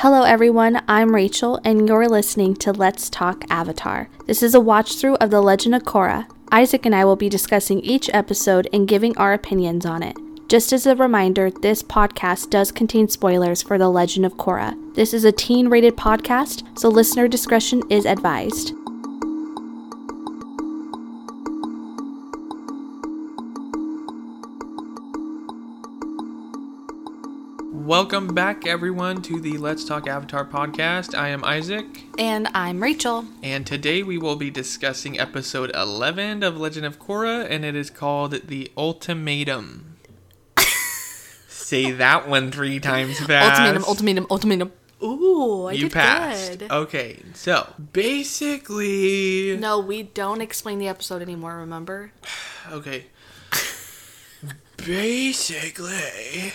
Hello, everyone. I'm Rachel, and you're listening to Let's Talk Avatar. This is a watch through of The Legend of Korra. Isaac and I will be discussing each episode and giving our opinions on it. Just as a reminder, this podcast does contain spoilers for The Legend of Korra. This is a teen rated podcast, so listener discretion is advised. Welcome back, everyone, to the Let's Talk Avatar podcast. I am Isaac, And I'm Rachel. and today we will be discussing episode 11 of Legend of Korra, and it is called The Ultimatum. Say that one three times fast. Ultimatum, ultimatum, ultimatum. Ooh, I You did passed. good. Okay, so basically. No, we don't explain the episode anymore, remember? Okay. basically.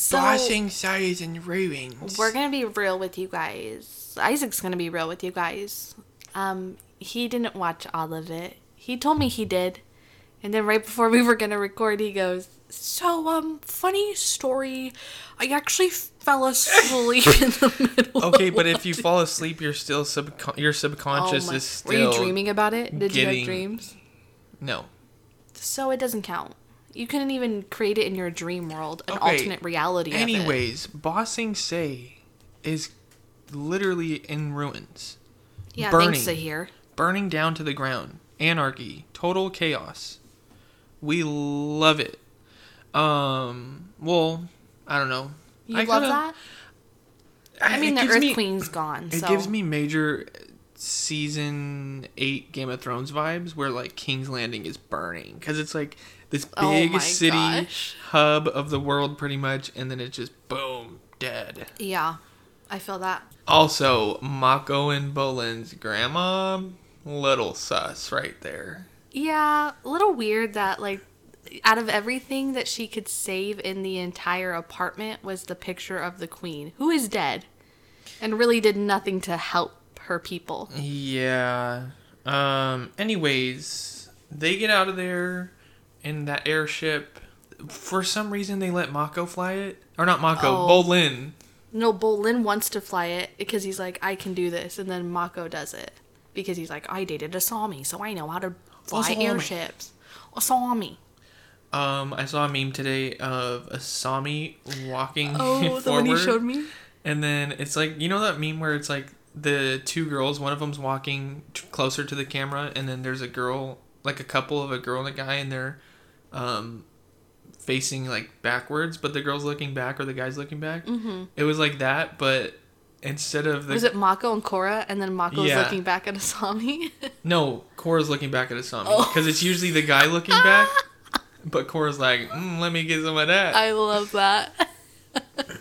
So, size and ruins. we're gonna be real with you guys. Isaac's gonna be real with you guys. Um, he didn't watch all of it. He told me he did, and then right before we were gonna record, he goes, "So, um, funny story. I actually fell asleep in the middle." Okay, but if you fall asleep, you're still subcon- your subconscious Oh my- is still. were you dreaming about it? Did you have dreams? No. So it doesn't count. You couldn't even create it in your dream world, an Okay, alternate reality. Anyways, Ba Sing Se is literally in ruins, yeah, burning. thanks to here. burning down to the ground. Anarchy, total chaos. We love it. Um, well, I don't know. You I love kinda- that? I mean, the Earth me- Queen's gone. It so. gives me major season eight Game of Thrones vibes, where like King's Landing is burning because it's like this Oh big my city gosh. hub of the world, pretty much, and then it's just boom dead. Yeah, I feel that. Also, Mako and Bolin's grandma, little sus right there. Yeah, a little weird that like out of everything that she could save in the entire apartment was the picture of the queen, who is dead, and really did nothing to help her people. Yeah. Um. Anyways, they get out of there in that airship. For some reason, they let Mako fly it, or not Mako, Oh. Bolin. No, Bolin wants to fly it because he's like, I can do this, and then Mako does it because he's like, I dated Asami, so I know how to fly Asami. airships. Asami. Um, I saw a meme today of Asami walking Oh, the one forward, he showed me. and then it's like you know that meme where it's like the two girls, one of them's walking t- closer to the camera, and then there's a girl, like a couple of a girl and a guy, and they're, um, facing like backwards, but the girl's looking back or the guy's looking back. Mm-hmm. It was like that, but instead of the Was it Mako and Korra, and then Mako's Yeah. looking back at Asami? no, Korra's looking back at Asami Oh. because it's usually the guy looking back, but Korra's like, mm, let me get some of that. I love that.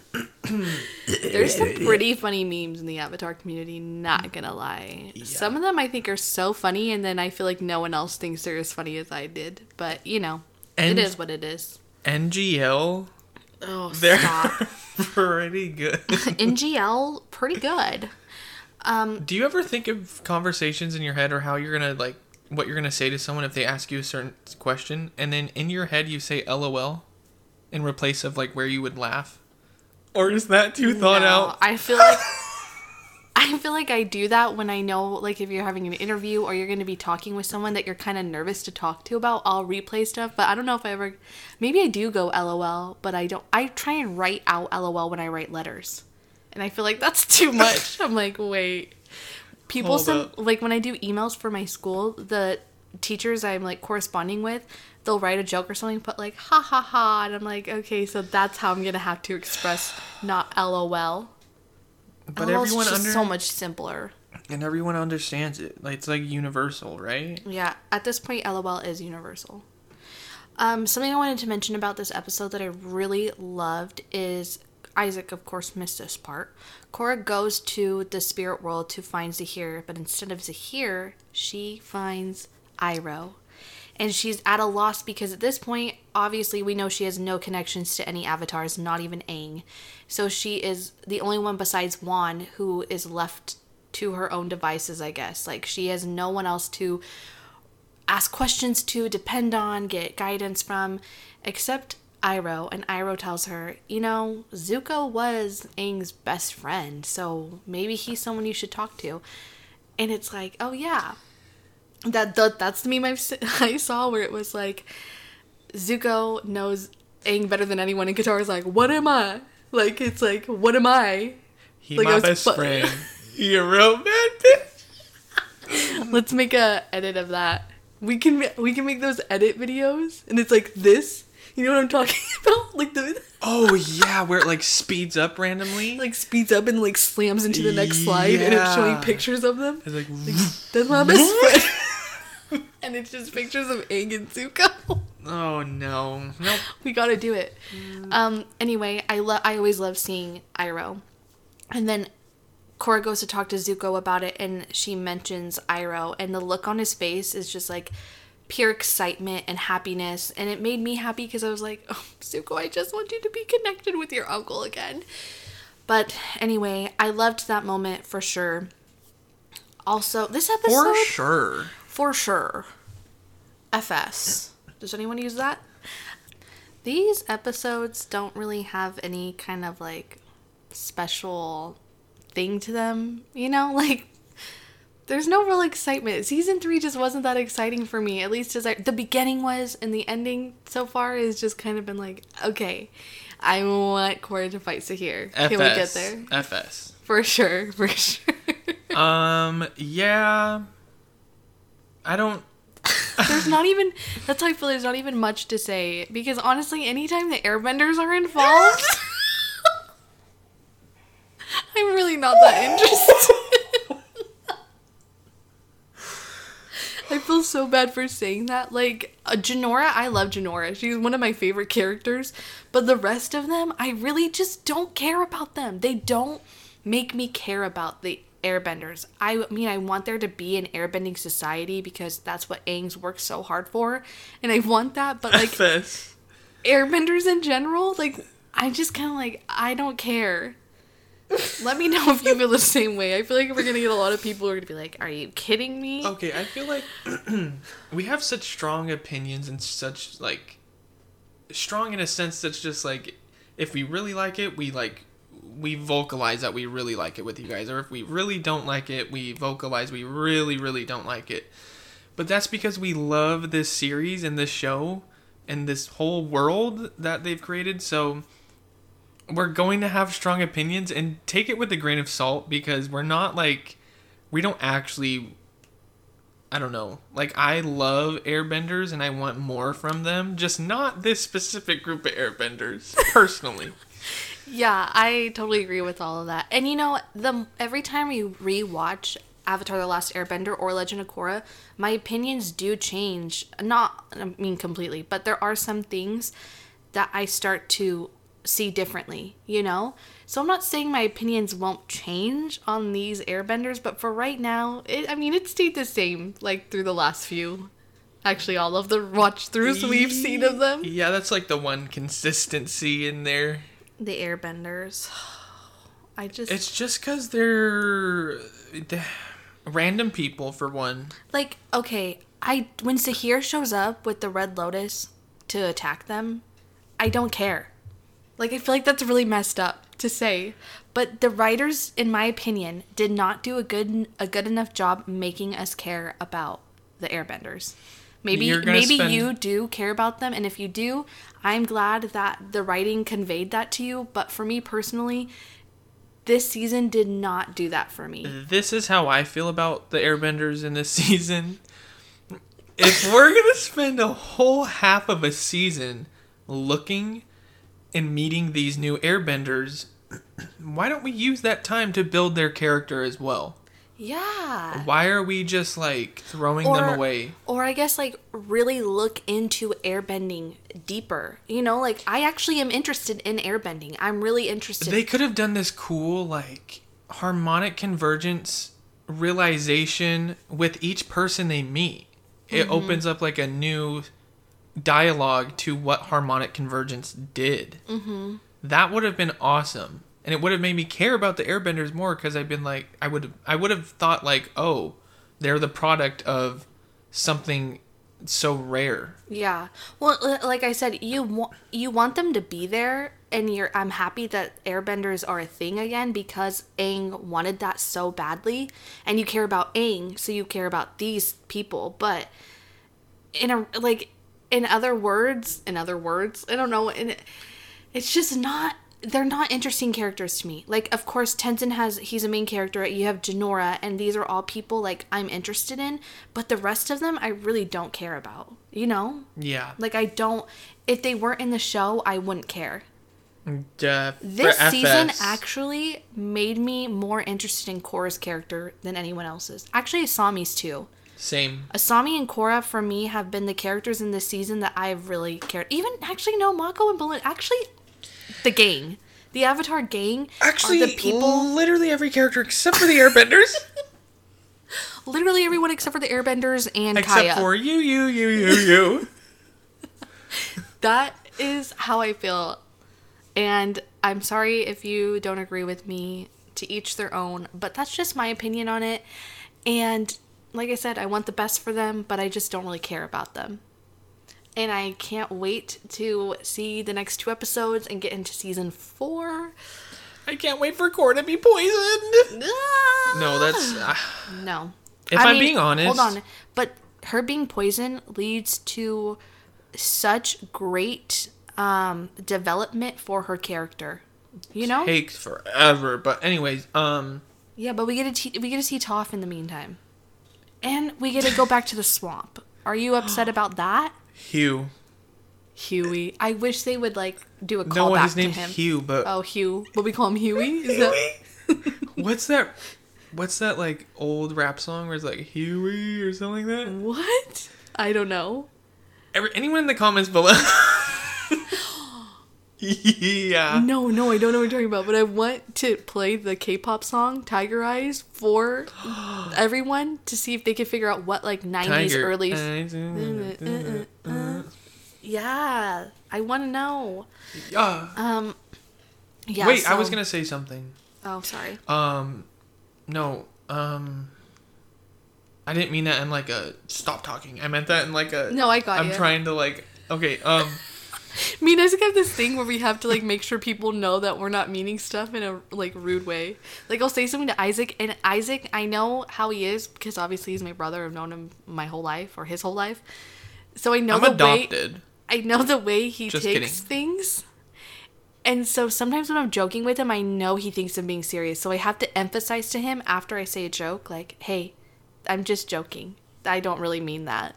There's some pretty funny memes in the Avatar community, not gonna lie. Some of them I think are so funny, and then I feel like no one else thinks they're as funny as I did. But, you know, And- it is what it is. NGL, Oh, they're stop. pretty good. NGL, pretty good. Um, Do you ever think of conversations in your head or how you're gonna like what you're gonna say to someone if they ask you a certain question, and then in your head you say LOL in replace of like where you would laugh, or is that too thought no, out? I feel like I feel like I do that when I know, like, if you're having an interview or you're going to be talking with someone that you're kind of nervous to talk to about, I'll replay stuff. But I don't know if I ever, maybe I do go LOL, but I don't. I try and write out LOL when I write letters, and I feel like that's too much. I'm like, wait. People up. like when I do emails for my school, the teachers I'm like corresponding with, they'll write a joke or something, but like ha ha ha, and I'm like, okay, so that's how I'm gonna have to express not LOL. But LOL everyone just under so much simpler. and everyone understands it. Like it's like universal, right? Yeah, at this point, LOL is universal. Um, something I wanted to mention about this episode that I really loved is Isaac, of course, missed this part. Korra goes to the spirit world to find Zahir, but instead of Zahir, she finds Iroh. And she's at a loss because at this point, obviously, we know she has no connections to any avatars, not even Aang. So she is the only one besides Wan who is left to her own devices, I guess. Like, she has no one else to ask questions to, depend on, get guidance from, except Iroh, and Iroh tells her, you know, Zuko was Aang's best friend, so maybe he's someone you should talk to. And it's like, oh yeah, that, that that's the meme I've, I saw where it was like, Zuko knows Aang better than anyone, and Katara's like, what am I? Like it's like, what am I? He Like, I my was best friend. A real bad bitch. Let's make a edit of that. We can we can make those edit videos, and it's like this. You know what I'm talking about? Like the Oh yeah, where it like speeds up randomly. like speeds up and like slams into the next slide, and it's showing pictures of them. it's like, That's my best friend. and it's just pictures of Aang and Zuko. oh no, nope. we gotta do it. Um. Anyway, I love. I always love seeing Iroh, and then Korra goes to talk to Zuko about it, and she mentions Iroh, and the look on his face is just like pure excitement and happiness, and it made me happy because I was like, oh, Zuko, I just want you to be connected with your uncle again. But anyway, I loved that moment for sure. Also, this episode For sure. For sure. FS. Does anyone use that? These episodes don't really have any kind of like special thing to them, you know? Like there's no real excitement. Season 3 just wasn't that exciting for me. At least as I the beginning was and the ending so far has just kind of been like, okay, I want Korra to fight Zahir. FS. Can we get there? FS. For sure, for sure. Um. Yeah. I don't. There's not even that's how I feel there's not even much to say because honestly anytime the airbenders are involved I'm really not that interested. I feel so bad for saying that. Like uh, Jinora, I love Jinora. She's one of my favorite characters, but the rest of them, I really just don't care about them. They don't make me care about the airbenders. I mean, I want there to be an airbending society because that's what Aang's worked so hard for, and I want that, but like airbenders in general, like I just kind of like I don't care. Let me know if you feel the same way. I feel like we're gonna get a lot of people who are gonna be like, "Are you kidding me?" Okay, I feel like we have such strong opinions and such like strong in a sense that's just like if we really like it, we like we vocalize that we really like it with you guys, or if we really don't like it, we vocalize we really really don't like it. But that's because we love this series and this show and this whole world that they've created. So we're going to have strong opinions and take it with a grain of salt because we're not like we don't actually I don't know. Like I love airbenders and I want more from them, just not this specific group of airbenders personally. Yeah, I totally agree with all of that. And you know, the every time we rewatch Avatar: The Last Airbender or Legend of Korra, my opinions do change. Not, I mean, completely, but there are some things that I start to see differently. You know, so I'm not saying my opinions won't change on these Airbenders, but for right now, it, I mean, it stayed the same like through the last few. Actually, all of the watch throughs we've seen of them. Yeah, that's like the one consistency in there. The Airbenders. I just It's just cuz they're, they random people for one. like okay i when Zahir shows up with the red lotus to attack them i don't care like i feel like that's really messed up to say but the writers in my opinion did not do a good a good enough job making us care about the airbenders maybe maybe spend- you do care about them and if you do i'm glad that the writing conveyed that to you but for me personally this season did not do that for me This is how I feel about the airbenders in this season. If we're going to spend a whole half of a season looking and meeting these new airbenders, why don't we use that time to build their character as well? Yeah Why are we just like throwing them away? Or I guess like really look into airbending deeper. You know, like I actually am interested in airbending. I'm really interested. They could have done this cool like harmonic convergence realization with each person they meet. It Mm-hmm. opens up like a new dialogue to what harmonic convergence did. Mm-hmm. That would have been awesome, and it would have made me care about the Airbenders more because I've been like, I would, I would have thought like, oh, they're the product of something so rare. Yeah. Well, like I said, you want you want them to be there, and you're. I'm happy that airbenders are a thing again because Aang wanted that so badly, and you care about Aang, so you care about these people. But in a like, in other words, in other words, I don't know. In it's just not. They're not interesting characters to me. Like, of course, Tenzin has he's a main character. You have Jinora, and these are all people like I'm interested in. But the rest of them, I really don't care about. You know, Yeah. like I don't. If they weren't in the show, I wouldn't care. Uh, This season actually made me more interested in Korra's character than anyone else's. Actually, Asami's too. same. Asami and Korra for me have been the characters in this season that I've really cared. Even actually, no, Mako and Bolin. Actually, the gang, the Avatar gang, Actually, are the people. literally every character except for the Airbenders, Literally everyone except for the Airbenders and except Kaya. for you, you, you, you, you. that is how I feel. And I'm sorry if you don't agree with me, to each their own, but that's just my opinion on it. And like I said, I want the best for them, but I just don't really care about them. And I can't wait to see the next two episodes and get into season four. I can't wait for Korra to be poisoned. No, that's. Uh, No. If I'm being honest- Hold on. But her being poisoned leads to such great um, development for her character. You know? takes forever. But anyways, um, Yeah, but we get to te- we get to see Toph in the meantime, and we get to go back to the swamp. Are you upset about that, Hugh. Huey? I wish they would like do a No, callback his to name's him. Hugh, but Oh, Hugh. What we call him, Huey? Is that what's that? What's that like old rap song where it's like Huey or something like that? what? I don't know. Every, anyone in the comments below. yeah. No, no, I don't know what you're talking about. But I want to play the K-pop song "Tiger Eyes" for everyone to see if they can figure out what like '90s Tiger. early. Uh, Yeah, I want to know. uh, Um, yeah. Wait, I was gonna say something. Oh, sorry. Um, no. Um, I didn't mean that in like a stop talking. I meant that in like a. No, I got I'm ya. trying to like. Okay. Um. Me and Isaac have this thing where we have to like make sure people know that we're not meaning stuff in a like rude way. Like I'll say something to Isaac, and Isaac, I know how he is because obviously he's my brother. I've known him my whole life or his whole life, so I know I'm the way. I know the way he Just takes kidding. things. And so sometimes when I'm joking with him, I know he thinks I'm being serious. So I have to emphasize to him after I say a joke, like, "Hey, I'm just joking. I don't really mean that."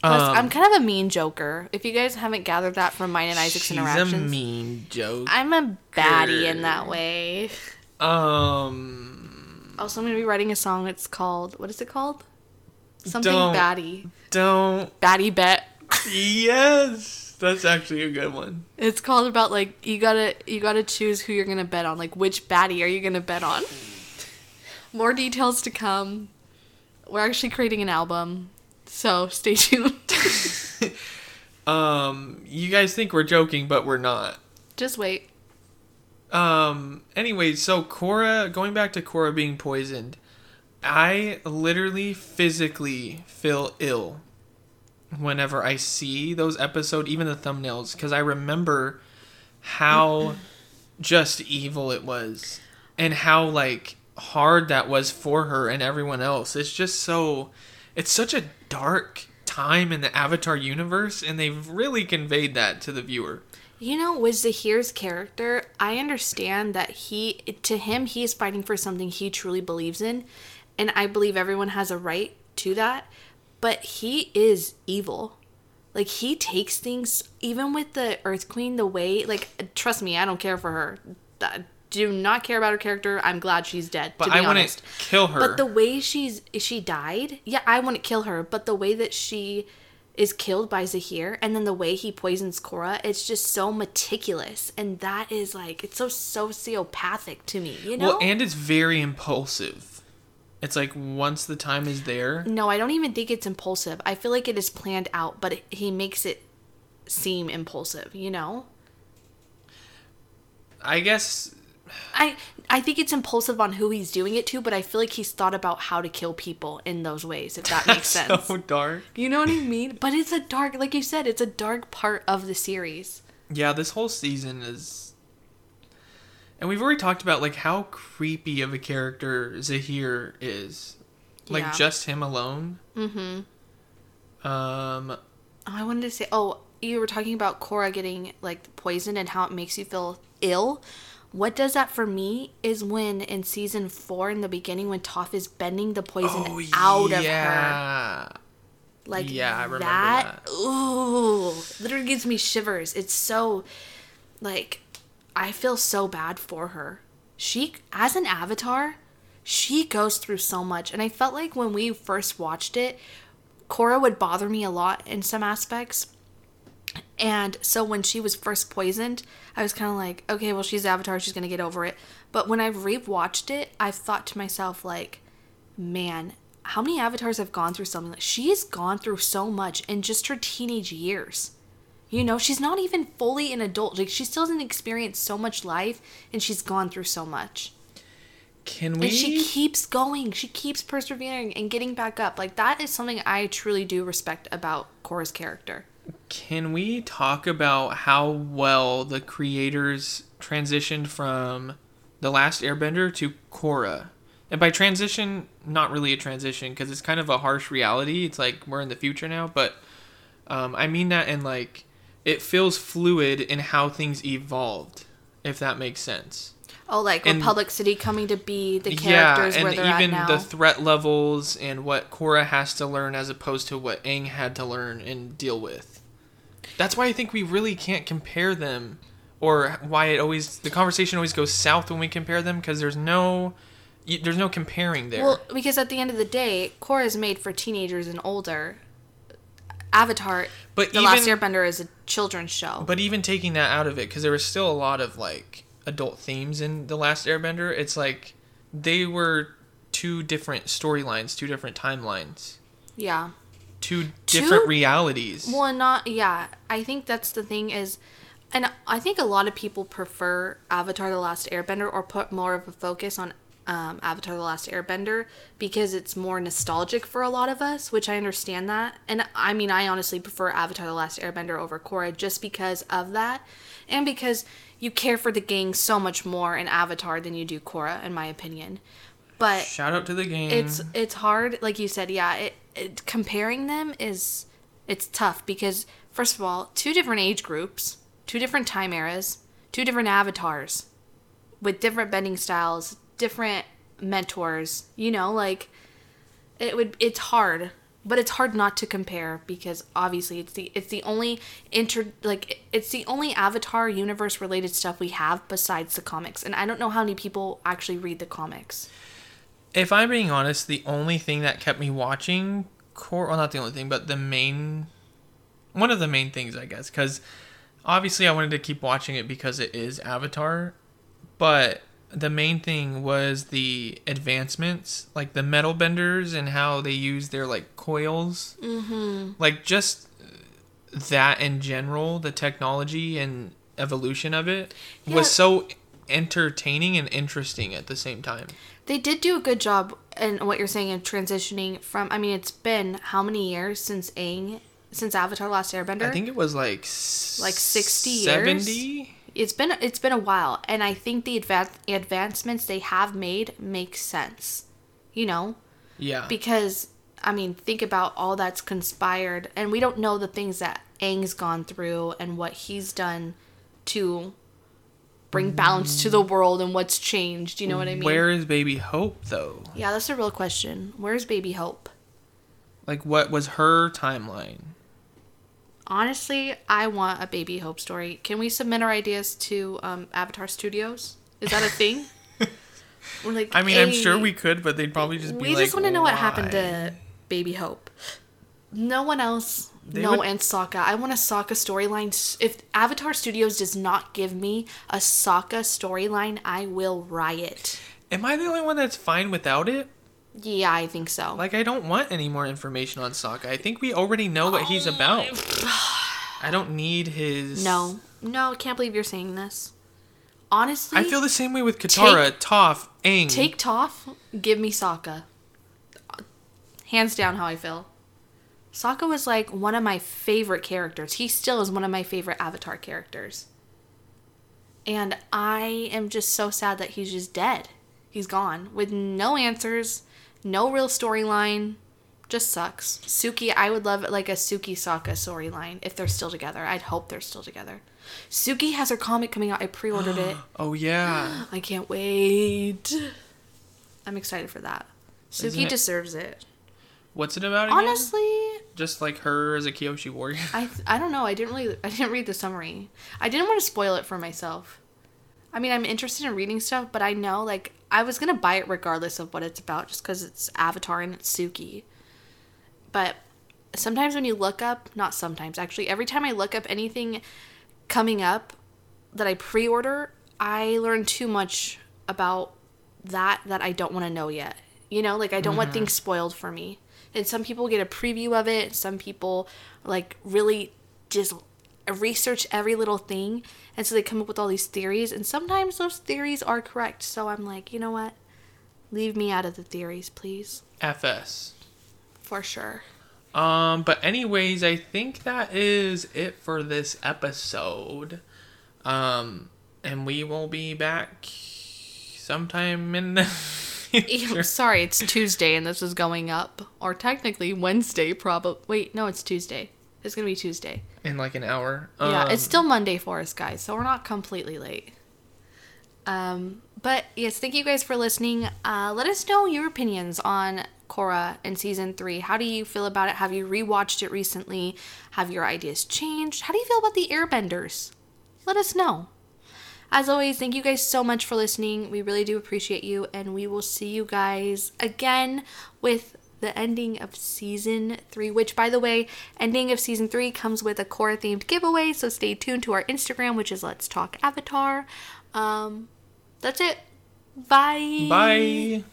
Plus, Um, I'm kind of a mean joker. If you guys haven't gathered that from mine and Isaac's She's interactions, a mean joke. I'm a baddie in that way. Um. Also, I'm gonna be writing a song. It's called what is it called? Something Don't. baddie. Don't. Baddie bet. Yes, that's actually a good one. It's called about like you gotta you gotta choose who you're gonna bet on. Like which baddie are you gonna bet on? More details to come. We're actually creating an album, so stay tuned. Um, you guys think we're joking, but we're not. Just wait. Um, anyway, so Korra, going back to Korra being poisoned, I literally physically feel ill whenever I see those episodes, even the thumbnails, because I remember how just evil it was and how like hard that was for her and everyone else. It's just so it's such a dark time in the Avatar universe and they've really conveyed that to the viewer. You know, with Zahir's character, I understand that he, to him, he is fighting for something he truly believes in, and I believe everyone has a right to that. But he is evil. Like he takes things, even with the Earth Queen, the way, like, trust me, I don't care for her. I do not care about her character. I'm glad she's dead. But to be I wouldn't honest. kill her. But the way she's she died, yeah, I wouldn't kill her. But the way that she is killed by Zahir, and then the way he poisons Korra, it's just so meticulous, and that is like it's so sociopathic to me. You know? Well, and it's very impulsive. It's like once the time is there, no, I don't even think it's impulsive. I feel like it is planned out, but he makes it seem impulsive. You know? I guess I I think it's impulsive on who he's doing it to, but I feel like he's thought about how to kill people in those ways, if that makes sense. so dark. You know what I mean? But it's a dark, like you said, it's a dark part of the series. Yeah, this whole season is. And we've already talked about like how creepy of a character Zahir is. Like Yeah. just him alone. Mm-hmm. Um Oh, I wanted to say, oh, you were talking about Korra getting like poisoned and how it makes you feel ill. What does that for me is when in season four in the beginning when Toph is bending the poison oh, out of her. Like Yeah, I remember that. that. Ooh, literally gives me shivers. It's so like I feel so bad for her. She as an avatar, she goes through so much and I felt like when we first watched it, Korra would bother me a lot in some aspects. And so when she was first poisoned, I was kind of like, okay, well, she's Avatar, she's going to get over it. But when I've rewatched it, I've thought to myself, like, man, how many avatars have gone through something like she's gone through so much in just her teenage years. You know, she's not even fully an adult. Like she still hasn't experienced so much life and she's gone through so much. Can we And she keeps going. She keeps persevering and getting back up. Like that is something I truly do respect about Korra's character. Can we talk about how well the creators transitioned from The Last Airbender to Korra? And by transition, not really a transition because it's kind of a harsh reality. It's like we're in the future now, but um, I mean that in like it feels fluid in how things evolved, if that makes sense. Oh, like And- Republic City coming to be the characters yeah, where and they're even at now. the threat levels and what Korra has to learn as opposed to what Aang had to learn and deal with. That's why I think we really can't compare them, or why it always the conversation always goes south when we compare them because there's no, there's no comparing there. Well, because at the end of the day, Korra is made for teenagers and older. Avatar, But The Last Airbender is a children's show. But even taking that out of it, because there was still a lot of like adult themes in the Last Airbender. It's like they were two different storylines, two different timelines, yeah. two different Two- realities. Well, not yeah. I think that's the thing is, and I think a lot of people prefer Avatar: The Last Airbender or put more of a focus on um, Avatar: The Last Airbender because it's more nostalgic for a lot of us, which I understand that. And I mean, I honestly prefer Avatar: The Last Airbender over Korra just because of that, and because you care for the gang so much more in Avatar than you do Korra, in my opinion. But Shout out to the game. it's it's hard like you said yeah it, it comparing them is it's tough because first of all two different age groups two different time eras two different avatars with different bending styles different mentors you know like it would it's hard but it's hard not to compare because obviously it's the it's the only inter like it's the only avatar universe related stuff we have besides the comics. And i don't know how many people actually read the comics. If I'm being honest, the only thing that kept me watching Korra, well, not the only thing, but the main, one of the main things, I guess, because obviously I wanted to keep watching it because it is Avatar, but the main thing was the advancements, like the metal benders and how they use their like coils, mm-hmm. like just that in general, the technology and evolution of it Yeah. was so entertaining and interesting at the same time. They did do a good job in what you're saying in transitioning from. I mean, it's been how many years since Aang, since Avatar: Last Airbender? I think it was like Like 60 years? 70? It's been it's been a while, and I think the advan- advancements they have made make sense. You know, Yeah. because I mean, think about all that's conspired, and we don't know the things that Aang's gone through and what he's done to bring balance to the mm. world and what's changed. You know what I mean? Where is Baby Hope though? Yeah, that's a real question. Where's Baby Hope? Like what was her timeline? Honestly, I want a Baby Hope story. Can we submit our ideas to um, Avatar Studios? Is that a thing? We're like, I mean, I'm sure we could, but they'd probably just be We like just want to know what happened to Baby Hope. No one else. They no, would- and Sokka. I want a Sokka storyline. If Avatar Studios does not give me a Sokka storyline, I will riot. Am I the only one that's fine without it? Yeah, I think so. Like I don't want any more information on Sokka. I think we already know what he's oh, about. I don't need his no, no, I can't believe you're saying this. Honestly, I feel the same way with Katara, Toph, Aang. take Toph, give me Sokka. Hands down, how I feel. Sokka was like one of my favorite characters. He still is one of my favorite Avatar characters. And I am just so sad that he's just dead. He's gone with no answers, no real storyline. Just sucks. Suki, I would love like a Suki Sokka storyline if they're still together. I'd hope they're still together. Suki has her comic coming out. I pre-ordered it. oh yeah. I can't wait. I'm excited for that. Suki it- deserves it. What's it about again? Honestly, Just like her as a Kyoshi warrior. I I don't know. I didn't really I didn't read the summary. I didn't want to spoil it for myself. I mean, I'm interested in reading stuff, but I know like I was gonna buy it regardless of what it's about, just because it's Avatar and it's Suki. But sometimes when you look up, not sometimes actually, every time I look up anything coming up that I pre-order, I learn too much about that that I don't want to know yet. You know, like I don't want mm-hmm. things spoiled for me. And some people get a preview of it. Some people like really just research every little thing, and so they come up with all these theories. And sometimes those theories are correct. So I'm like, you know what? Leave me out of the theories, please. FS. For sure. Um, but anyways, I think that is it for this episode. Um, and we will be back sometime in the future. Sorry, it's Tuesday and this is going up, or technically Wednesday. Probably. Wait, no, it's Tuesday. It's gonna be Tuesday. in like an hour. yeah, it's Um, still Monday for us, guys, so we're not completely late. Um, but yes, thank you guys for listening. Uh, let us know your opinions on Korra in season three. How do you feel about it? Have you rewatched it recently? Have your ideas changed? How do you feel about the Airbenders? Let us know. As always, thank you guys so much for listening. We really do appreciate you, and we will see you guys again with the ending of season three. Which, by the way, ending of season three comes with a Korra themed giveaway. So stay tuned to our Instagram, which is Let's Talk Avatar. Um, that's it. Bye. Bye.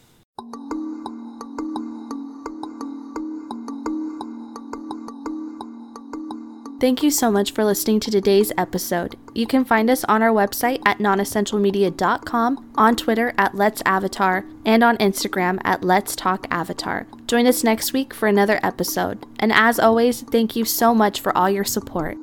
Thank you so much for listening to today's episode. You can find us on our website at nonessentialmedia.com, on Twitter at Let's Avatar, and on Instagram at Let's Talk Avatar. Join us next week for another episode. And as always, thank you so much for all your support.